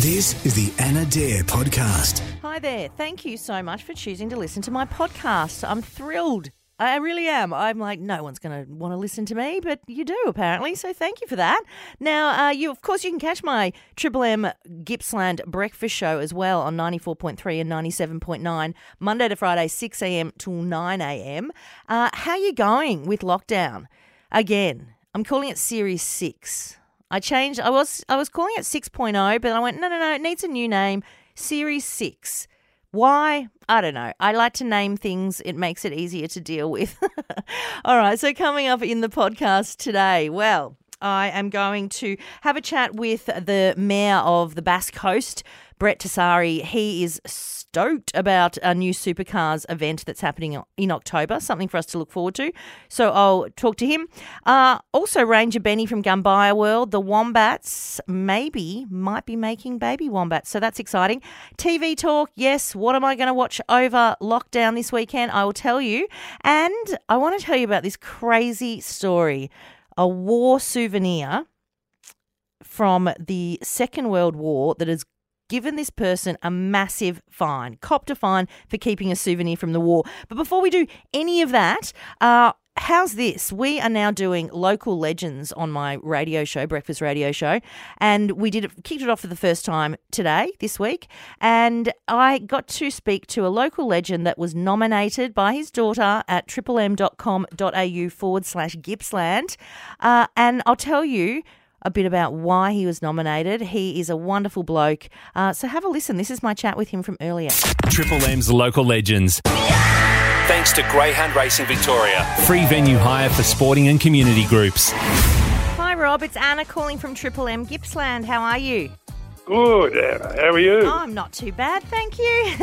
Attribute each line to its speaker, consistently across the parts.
Speaker 1: This is the Anna Dare podcast.
Speaker 2: Hi there. Thank you so much for choosing to listen to my podcast. I'm thrilled. I really am. I'm like, no one's going to want to listen to me, but you do apparently. So thank you for that. Now, uh, you of course you can catch my Triple M Gippsland breakfast show as well on 94.3 and 97.9 Monday to Friday, 6 a.m. till 9 a.m. Uh, how are you going with lockdown? Again, I'm calling it Series Six. I changed. I was I was calling it 6.0, but I went no no no. It needs a new name. Series Six. Why? I don't know. I like to name things, it makes it easier to deal with. All right, so coming up in the podcast today, well, I am going to have a chat with the mayor of the Bass Coast, Brett Tessari. He is stoked about a new supercars event that's happening in October, something for us to look forward to. So I'll talk to him. Uh, also, Ranger Benny from Gumbaya World, the Wombats maybe might be making baby wombats. So that's exciting. TV talk, yes. What am I going to watch over lockdown this weekend? I will tell you. And I want to tell you about this crazy story a war souvenir from the Second World War that has given this person a massive fine, copped a fine for keeping a souvenir from the war. But before we do any of that, uh, how's this? We are now doing local legends on my radio show, breakfast radio show, and we did it, kicked it off for the first time today, this week, and I got to speak to a local legend that was nominated by his daughter at triplem.com.au forward slash Gippsland, uh, and I'll tell you a bit about why he was nominated. He is a wonderful bloke. Uh, so have a listen. This is my chat with him from earlier.
Speaker 3: Triple M's local legends. Thanks to Greyhound Racing Victoria. Free venue hire for sporting and community groups.
Speaker 2: Hi, Rob. It's Anna calling from Triple M Gippsland. How are you?
Speaker 4: Good, Anna. How are you?
Speaker 2: I'm not too bad, thank you.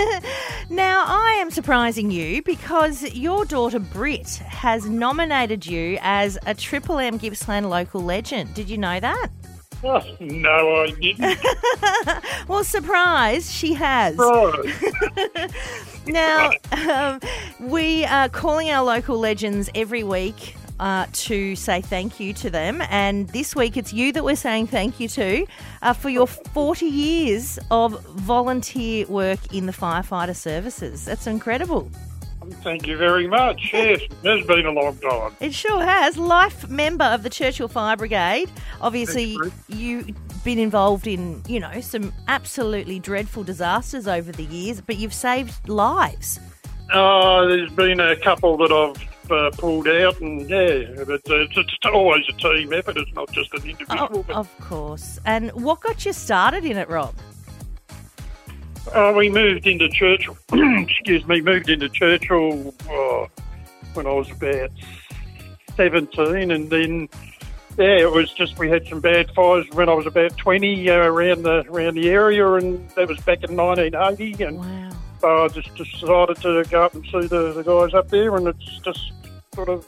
Speaker 2: now, I am surprising you because your daughter Britt has nominated you as a Triple M Gippsland local legend. Did you know that?
Speaker 4: Oh, no, I didn't.
Speaker 2: well, surprise, she has.
Speaker 4: Right.
Speaker 2: Now, um, we are calling our local legends every week uh, to say thank you to them. And this week it's you that we're saying thank you to uh, for your 40 years of volunteer work in the firefighter services. That's incredible.
Speaker 4: Thank you very much. Yes, it has been a long time.
Speaker 2: It sure has. Life member of the Churchill Fire Brigade. Obviously, you've been involved in, you know, some absolutely dreadful disasters over the years, but you've saved lives.
Speaker 4: Oh, there's been a couple that I've uh, pulled out, and yeah, but uh, it's, it's always a team effort. It's not just an individual.
Speaker 2: Oh, of course. And what got you started in it, Rob?
Speaker 4: uh, we moved into Churchill. excuse me, moved into Churchill uh, when I was about seventeen, and then yeah, it was just we had some bad fires when I was about twenty uh, around the around the area, and that was back in nineteen eighty, and.
Speaker 2: Wow.
Speaker 4: I just decided to go up and see the, the guys up there, and it's just sort of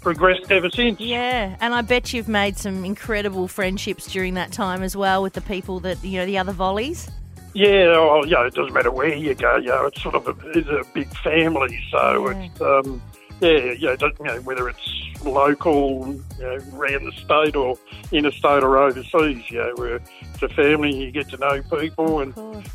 Speaker 4: progressed ever since.
Speaker 2: Yeah, and I bet you've made some incredible friendships during that time as well with the people that, you know, the other volleys.
Speaker 4: Yeah, well, yeah, it doesn't matter where you go. You know, it's sort of a, it's a big family, so
Speaker 2: Yeah.
Speaker 4: it's um, yeah, yeah, you know, whether it's local, you know, around the state or interstate or overseas. You know, where it's a family, you get to know people, and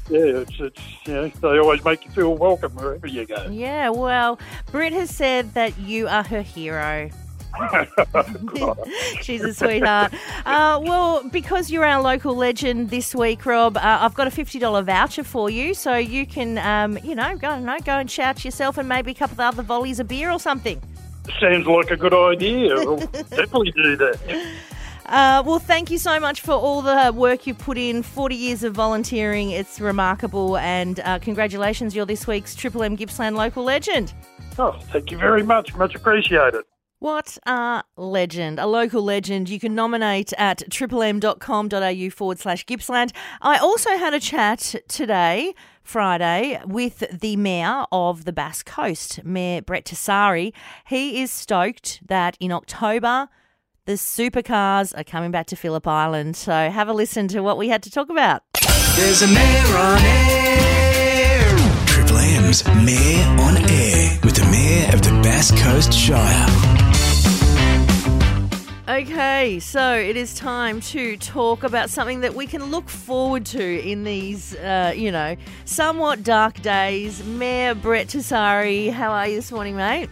Speaker 4: yeah, it's it's you know, they always make you feel welcome wherever you go.
Speaker 2: Yeah, well, Britt has said that you are her hero. She's a sweetheart. Uh, well, because you're our local legend this week, Rob, uh, I've got a fifty dollar voucher for you, so you can, um, you know, go, I go and shout yourself and maybe a couple of other volleys of beer or something.
Speaker 4: Sounds like a good idea. We'll definitely do that.
Speaker 2: Uh, well, thank you so much for all the work you've put in. 40 years of volunteering. It's remarkable. And uh, congratulations, you're this week's Triple M Gippsland local legend.
Speaker 4: Oh, thank you very much. Much appreciated.
Speaker 2: What a legend, a local legend. You can nominate at triplem.com.au forward slash Gippsland. I also had a chat today, Friday, with the Mayor of the Bass Coast, Mayor Brett Tessari. He is stoked that in October, the supercars are coming back to Phillip Island. So have a listen to what we had to talk about.
Speaker 1: There's a mayor on air. Triple M's Mayor on Air with the Mayor of the Bass Coast Shire.
Speaker 2: Okay, so it is time to talk about something that we can look forward to in these, uh, you know, somewhat dark days. Mayor Brett Tessari, how are you this morning, mate?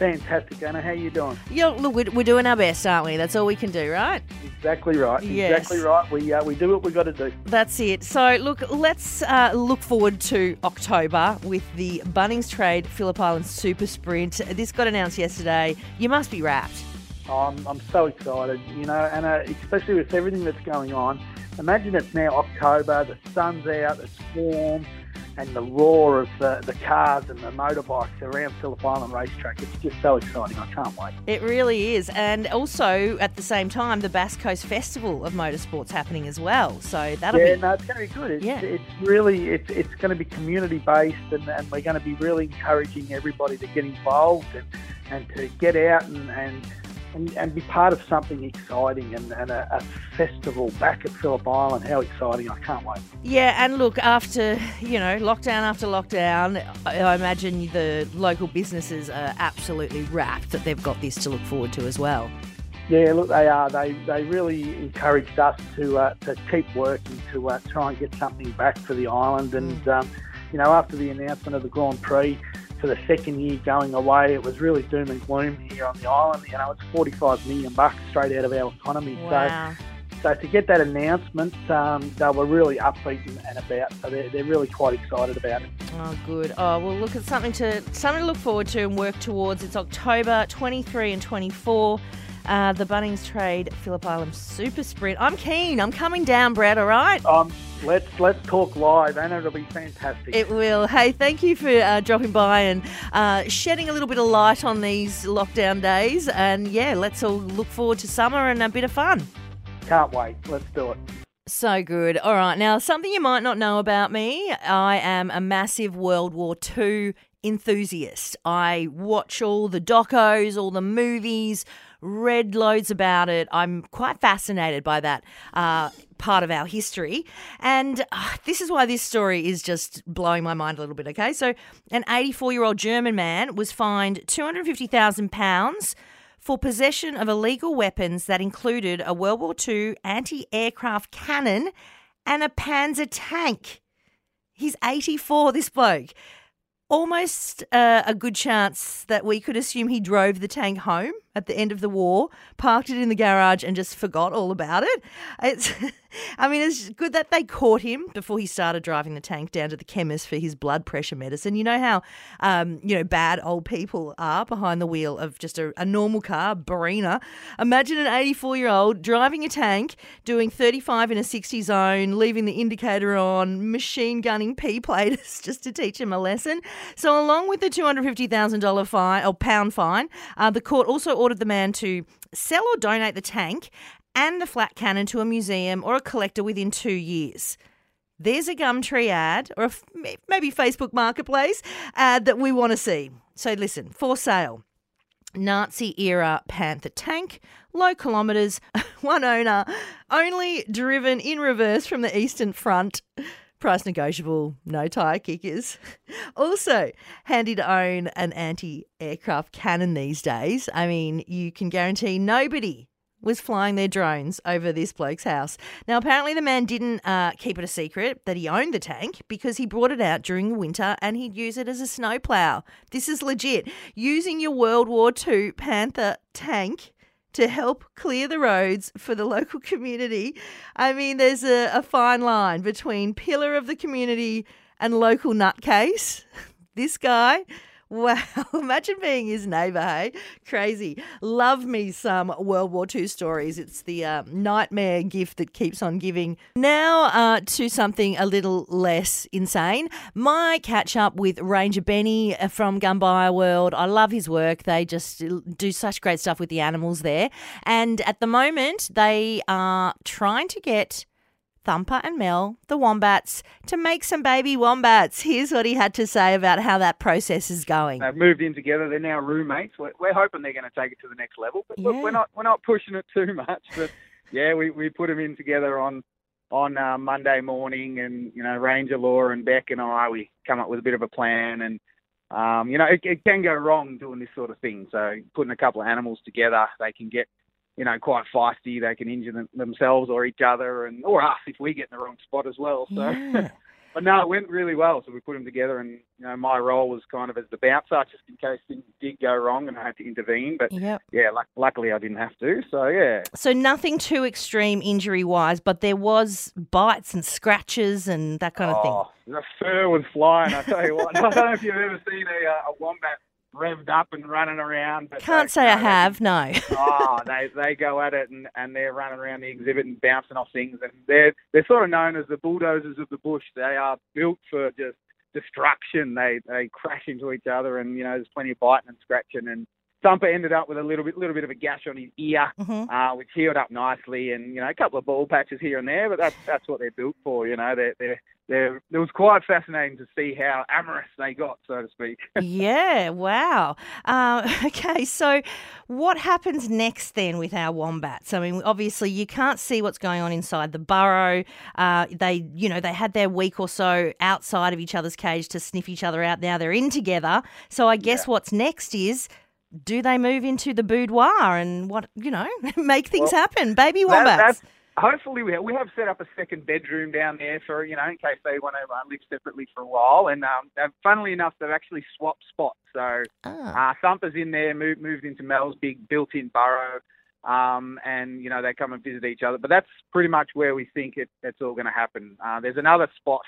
Speaker 5: Fantastic, Anna. How you doing?
Speaker 2: Yeah, look, we're, we're doing our best, aren't we? That's all we can do, right?
Speaker 5: Exactly right.
Speaker 2: Yes.
Speaker 5: Exactly right. We uh, we do what we've got to do.
Speaker 2: That's it. So, look, let's uh, look forward to October with the Bunnings Trade Phillip Island Super Sprint. This got announced yesterday. You must be wrapped.
Speaker 5: I'm I'm so excited. You know, Anna, uh, especially with everything that's going on. Imagine it's now October. The sun's out. It's warm. And the roar of the, the cars and the motorbikes around Phillip Island Racetrack. It's just so exciting. I can't wait.
Speaker 2: It really is. And also, at the same time, the Bass Coast Festival of Motorsport's happening as well. So that'll
Speaker 5: yeah,
Speaker 2: be.
Speaker 5: no, it's going to be good. It's,
Speaker 2: Yeah.
Speaker 5: it's really it's, it's going to be community based, and, and we're going to be really encouraging everybody to get involved and, and to get out and, and and, and be part of something exciting and, and a, a festival back at Phillip Island. How exciting! I can't wait.
Speaker 2: Yeah, and look, after, you know, lockdown after lockdown, I I imagine the local businesses are absolutely wrapped that they've got this to look forward to as well.
Speaker 5: Yeah, look, they are. They they really encouraged us to uh, to keep working to uh, try and get something back for the island. And um, you know, after the announcement of the Grand Prix for the second year going away, it was really doom and gloom here on the island. You know, it's 45 million bucks straight out of our economy.
Speaker 2: Wow.
Speaker 5: So, so to get that announcement, um, they were really upbeat and, about. So they're, they're really quite excited about it.
Speaker 2: Oh, good. Oh, well, look, it's something to something to look forward to and work towards. It's October 23 and 24. Uh, the Bunnings Trade Phillip Island Super Sprint. I'm keen. I'm coming down, Brad. All right.
Speaker 5: Um, let's let's talk live, and it'll be fantastic.
Speaker 2: It will. Hey, thank you for uh, dropping by and uh, shedding a little bit of light on these lockdown days. And yeah, let's all look forward to summer and a bit of fun.
Speaker 5: Can't wait. Let's do it.
Speaker 2: So good. All right. Now, something you might not know about me I am a massive World War II enthusiast. I watch all the docos, all the movies, read loads about it. I'm quite fascinated by that uh, part of our history. And uh, this is why this story is just blowing my mind a little bit, okay? So, an 84 year old German man was fined £250,000 for possession of illegal weapons that included a World War II anti aircraft cannon and a Panzer tank. He's 84, this bloke. Almost uh, a good chance that we could assume he drove the tank home at the end of the war, parked it in the garage, and just forgot all about it. It's, I mean, it's good that they caught him before he started driving the tank down to the chemist for his blood pressure medicine. You know how, um, you know, bad old people are behind the wheel of just a, a normal car, Barina. Imagine an 84 year old driving a tank, doing 35 in a 60 zone, leaving the indicator on, machine gunning P platers just to teach him a lesson. So, along with the $250,000 fine or pound fine, uh, the court also ordered the man to sell or donate the tank and the flak cannon to a museum or a collector within two years. There's a Gumtree ad or maybe Facebook Marketplace ad that we want to see. So listen, for sale. Nazi era Panther tank, low kilometres, one owner, only driven in reverse from the Eastern Front. Price negotiable, no tyre kickers. Also, handy to own an anti aircraft cannon these days. I mean, you can guarantee nobody was flying their drones over this bloke's house. Now, apparently, the man didn't uh, keep it a secret that he owned the tank because he brought it out during the winter and he'd use it as a snowplow. This is legit. Using your World War II Panther tank to help clear the roads for the local community. I mean, there's a, a fine line between pillar of the community and local nutcase. This guy. Wow, imagine being his neighbour, hey? Crazy. Love me some World War II stories. It's the uh, nightmare gift that keeps on giving. Now uh, to something a little less insane. My catch up with Ranger Benny uh, from Gumbaya World. I love his work. They just do such great stuff with the animals there. And at the moment, they are trying to get Thumper and Mel, the wombats, to make some baby wombats. Here's what he had to say about how that process is going.
Speaker 5: They've moved in together. They're now roommates. We're, we're hoping they're going to take it to the next level. But look, we're not we're not pushing it too much. But yeah, we, we put them in together on on uh, Monday morning, and you know Ranger Laura and Beck and I we come up with a bit of a plan, and um, you know it, it can go wrong doing this sort of thing. So putting a couple of animals together, they can get
Speaker 6: you know, quite feisty. They can injure them, themselves or each other, and or us if we get in the wrong spot as well. So,
Speaker 2: Yeah.
Speaker 6: but no, it went really well. So we put them together, and you know, my role was kind of as the bouncer, just in case things did go wrong and I had to intervene. But
Speaker 2: Yep.
Speaker 6: yeah, luck luckily I didn't have to. So yeah,
Speaker 2: So nothing too extreme injury wise, but there was bites and scratches and that kind of thing.
Speaker 6: Oh, the fur was flying. I tell you what, I don't know if you've ever seen a, uh, a wombat revved up and running around. But
Speaker 2: Can't say I have, no.
Speaker 6: oh, they they go at it and, and they're running around the exhibit and bouncing off things and they're they're sort of known as the bulldozers of the bush. They are built for just destruction. They they crash into each other and you know there's plenty of biting and scratching and Thumper ended up with a little bit little bit of a gash on his ear,
Speaker 2: Mhm.
Speaker 6: uh, which healed up nicely and you know a couple of ball patches here and there, but that's that's what they're built for. You know they're they're, they're it was quite fascinating to see how amorous they got, so to speak.
Speaker 2: yeah, wow. Uh, okay, so what happens next then with our wombats? I mean, obviously you can't see what's going on inside the burrow. Uh, they, you know, they had their week or so outside of each other's cage to sniff each other out. Now they're in together. So I guess what's next is. Do they move into the boudoir and what you know make things
Speaker 6: Well,
Speaker 2: happen, baby
Speaker 6: That-
Speaker 2: wombats?
Speaker 6: that's- hopefully we have, we have set up a second bedroom down there for you know in case they want to uh, live separately for a while. And um, and funnily enough, they've actually swapped spots. So
Speaker 2: Ah,
Speaker 6: uh, Thumper's in there, moved moved into Mel's big built-in burrow. Um, and you know they come and visit each other, but that's pretty much where we think it, it's all going to happen. Uh, there's another spot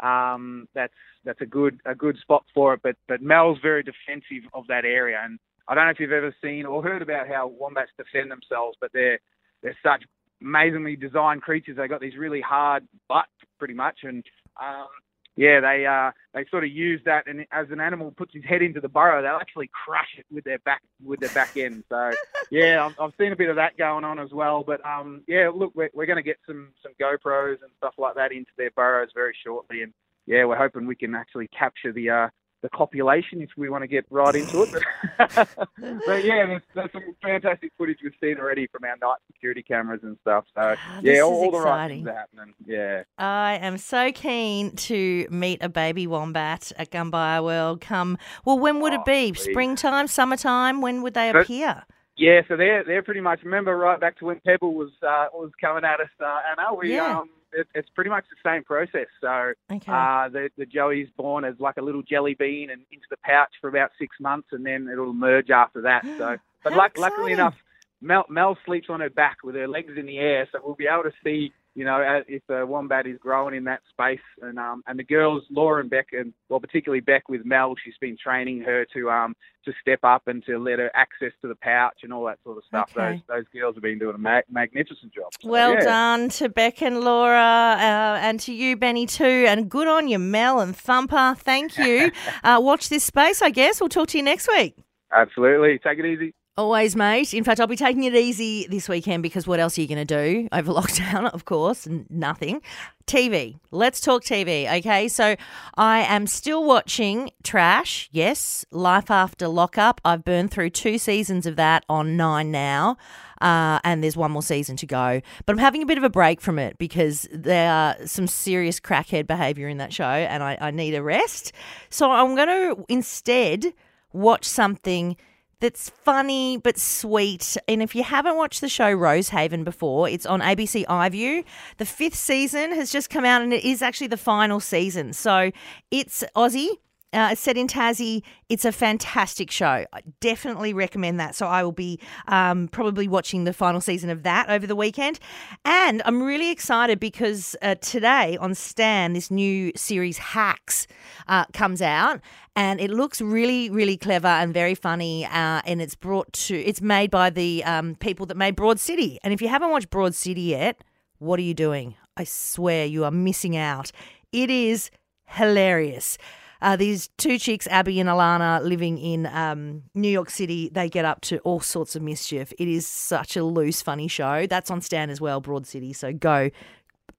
Speaker 6: um, that's that's a good a good spot for it, but but Mel's very defensive of that area, and I don't know if you've ever seen or heard about how wombats defend themselves, but they're they're such amazingly designed creatures. They got these really hard butts, pretty much, and um, yeah, they uh, they sort of use that, and as an animal puts his head into the burrow, they'll actually crush it with their back with their back end. So yeah, I've, I've seen a bit of that going on as well. But um, yeah, look, we're, we're going to get some some GoPros and stuff like that into their burrows very shortly, and yeah, we're hoping we can actually capture the uh, the copulation if we want to get right into it. But, but yeah, there's, there's some fantastic footage we've seen already from our night security cameras and stuff. So
Speaker 2: ah, this
Speaker 6: yeah, all, all the right things are happening. Yeah.
Speaker 2: I am so keen to meet a baby wombat at Gumbaya World. Come, well, when would it
Speaker 6: Oh,
Speaker 2: be?
Speaker 6: please.
Speaker 2: Springtime, summertime? When would they appear?
Speaker 6: Yeah, so they're they're pretty much remember right back to when Pebble was uh, was coming at us, uh, Anna. We
Speaker 2: Yeah.
Speaker 6: um, it, it's pretty much the same process. So
Speaker 2: Okay.
Speaker 6: uh, the the joey's born as like a little jelly bean and into the pouch for about six months, and then it'll emerge after that. So, but luck, luckily enough, Mel Mel sleeps on her back with her legs in the air, so we'll be able to see. You know, if the wombat is growing in that space, and um, and the girls, Laura and Beck, and well, particularly Beck with Mel, she's been training her to um, to step up and to let her access to the pouch and all that sort of stuff.
Speaker 2: Okay.
Speaker 6: Those those girls have been doing a ma- magnificent job. So,
Speaker 2: well
Speaker 6: yeah.
Speaker 2: done to Beck and Laura, uh, and to you, Benny, too. And good on you, Mel and Thumper. Thank you. uh, watch this space, I guess. We'll talk to you next week.
Speaker 6: Absolutely, take it easy.
Speaker 2: Always, mate. In fact, I'll be taking it easy this weekend because what else are you going to do over lockdown? Of course, nothing. TV. Let's talk TV, okay? So I am still watching Trash. Yes, Life After Lockup. I've burned through two seasons of that on Nine now. Uh, and there's one more season to go. But I'm having a bit of a break from it because there are some serious crackhead behavior in that show and I, I need a rest. So I'm going to instead watch something that's funny but sweet. And if you haven't watched the show Rosehaven before, it's on ABC iView. The fifth season has just come out and it is actually the final season. So it's Aussie. Uh, set in Tassie. It's a fantastic show. I definitely recommend that. So I will be um, probably watching the final season of that over the weekend. And I'm really excited because uh, today on Stan, this new series Hacks uh, comes out, and it looks really, really clever and very funny. Uh, and it's brought to, it's made by the um, people that made Broad City. And if you haven't watched Broad City yet, what are you doing? I swear you are missing out. It is hilarious. Uh, these two chicks, Abby and Alana, living in um, New York City, they get up to all sorts of mischief. It is such a loose, funny show. That's on Stan as well, Broad City. So go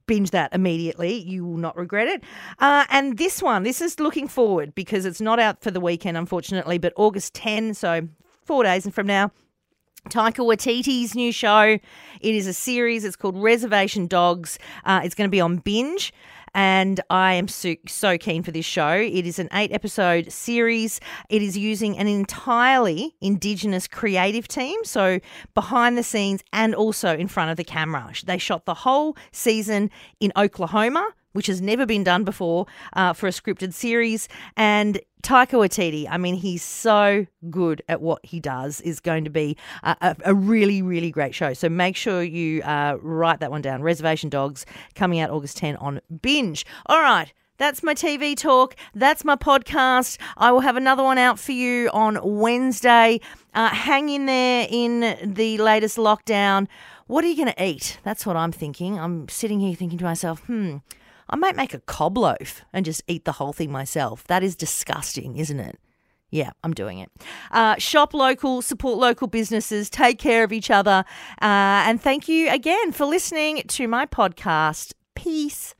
Speaker 2: binge that immediately. You will not regret it. Uh, and this one, this is looking forward because it's not out for the weekend, unfortunately, but August 10, so four days from now. Taika Waititi's new show. It is a series. It's called Reservation Dogs. Uh, it's going to be on Binge. And I am so, so keen for this show. It is an eight episode series. It is using an entirely Indigenous creative team, so behind the scenes and also in front of the camera. They shot the whole season in Oklahoma which has never been done before uh, for a scripted series. And Taika Waititi, I mean, he's so good at what he does, is going to be a, a, a really, really great show. So make sure you uh, write that one down. Reservation Dogs coming out August 10 on Binge. All right. That's my TV talk. That's my podcast. I will have another one out for you on Wednesday. Uh, hang in there in the latest lockdown. What are you going to eat? That's what I'm thinking. I'm sitting here thinking to myself, hmm, I might make a cob loaf and just eat the whole thing myself. That is disgusting, isn't it? Yeah, I'm doing it. Uh, shop local, support local businesses, take care of each other. Uh, and thank you again for listening to my podcast. Peace.